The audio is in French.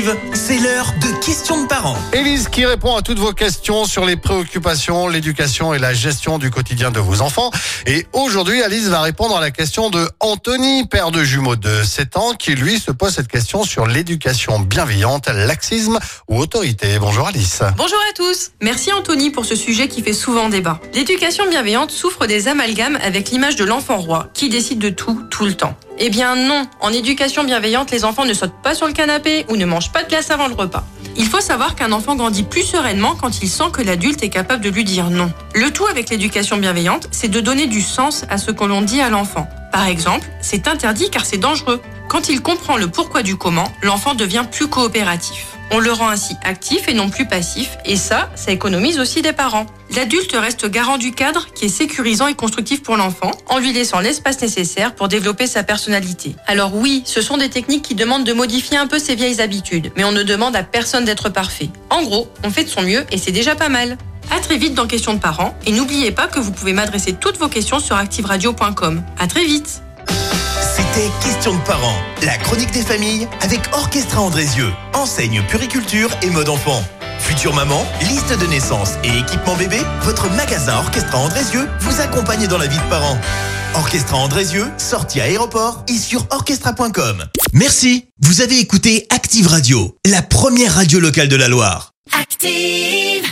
Active, c'est l'heure de questions de parents. Élise qui répond à toutes vos questions sur les préoccupations, l'éducation et la gestion du quotidien de vos enfants. Et aujourd'hui, Alice va répondre à la question de Anthony, père de jumeaux de 7 ans, qui lui se pose cette question sur l'éducation bienveillante, laxisme ou autorité. Bonjour Alice. Bonjour à tous. Merci Anthony pour ce sujet qui fait souvent débat. L'éducation bienveillante souffre des amalgames avec l'image de l'enfant roi qui décide de tout tout le temps. Eh bien non, en éducation bienveillante, les enfants ne sautent pas sur le canapé ou ne mangent pas de glace avant le repas. Il faut savoir qu'un enfant grandit plus sereinement quand il sent que l'adulte est capable de lui dire non. Le tout avec l'éducation bienveillante, c'est de donner du sens à ce que l'on dit à l'enfant. Par exemple, c'est interdit car c'est dangereux. Quand il comprend le pourquoi du comment, l'enfant devient plus coopératif. On le rend ainsi actif et non plus passif, et ça, ça économise aussi des parents. L'adulte reste garant du cadre qui est sécurisant et constructif pour l'enfant, en lui laissant l'espace nécessaire pour développer sa personnalité. Alors oui, ce sont des techniques qui demandent de modifier un peu ses vieilles habitudes, mais on ne demande à personne d'être parfait. En gros, on fait de son mieux et c'est déjà pas mal. À très vite dans Questions de parents, et n'oubliez pas que vous pouvez m'adresser toutes vos questions sur activeradio.com. À très vite C'était Questions de parents, la chronique des familles avec Orchestra Andrézieux, enseigne puriculture et mode enfant. Future maman, liste de naissance et équipement bébé, votre magasin Orchestra Andrézieux vous accompagne dans la vie de parents. Orchestra Andrézieux, sortie à aéroport et sur orchestra.com. Merci, vous avez écouté Active Radio, la première radio locale de la Loire. Active.